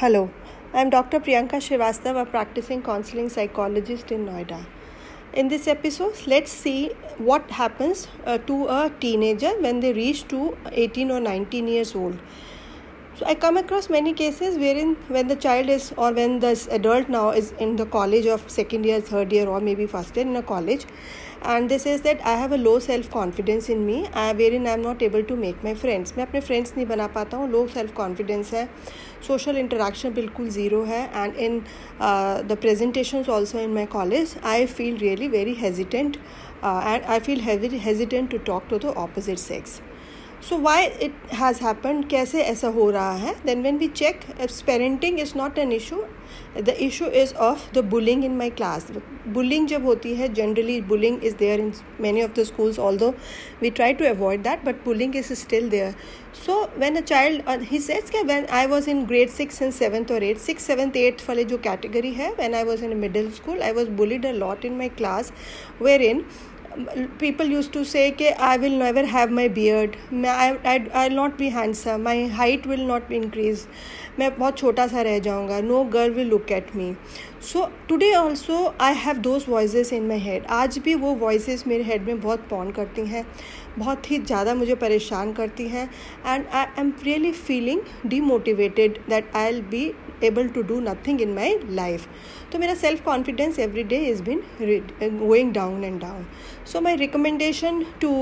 Hello, I'm Dr. Priyanka Srivastava, a practicing counseling psychologist in Noida. In this episode, let's see what happens uh, to a teenager when they reach to 18 or 19 years old. So I come across many cases wherein when the child is or when this adult now is in the college of second year, third year, or maybe first year in a college, and this is that I have a low self confidence in me, uh, wherein I am not able to make my friends. मैं अपने friends नहीं बना पाता हूँ low self confidence है social interaction बिल्कुल zero है and in uh, the presentations also in my college I feel really very hesitant uh, and I feel heavy, hesitant to talk to the opposite sex. So why it has happen कैसे ऐसा हो रहा है? Then when we check parenting is not an issue the issue is of the bullying in my class bullying जब होती है generally bullying is there in many of the schools although we try to avoid that but bullying is still there so when a child he says के when I was in grade six and seventh और eight six seventh eighth वाले जो category है when I was in middle school I was bullied a lot in my class where in people used to say कि I will never have my beard I, I, will not be handsome my height will not be increase मैं बहुत छोटा सा रह जाऊँगा no girl will look at me so today also I have those voice in my head आज भी वो voice मेरे हेड में बहुत पॉन करती हैं, बहुत ही ज़्यादा मुझे परेशान करती हैं and I am really feeling demotivated that I'll be able to do nothing in my life तो मेरा self confidence every day is been going down and down so my recommendation to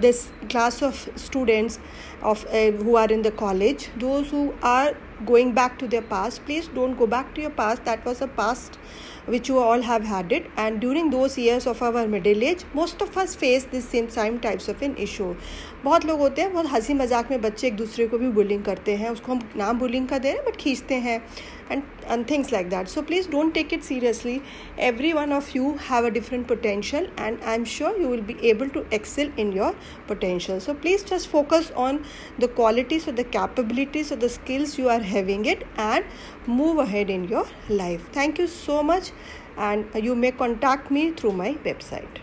this class of students of who are in the college those who are going back to their past. Please don't go back to your past. That was a past which you all have had it and during those years of our middle age most of us face this same same types of an issue बहुत लोग होते हैं बहुत हंसी मजाक में बच्चे एक दूसरे को भी बुलिंग करते हैं उसको हम नाम बुलिंग का दे रहे हैं बट खींचते हैं and and things like that so please don't take it seriously every one of you have a different potential and i'm sure you will be able to excel in your potential so please just focus on the qualities or the capabilities or the skills you are having it and move ahead in your life thank you so much and you may contact me through my website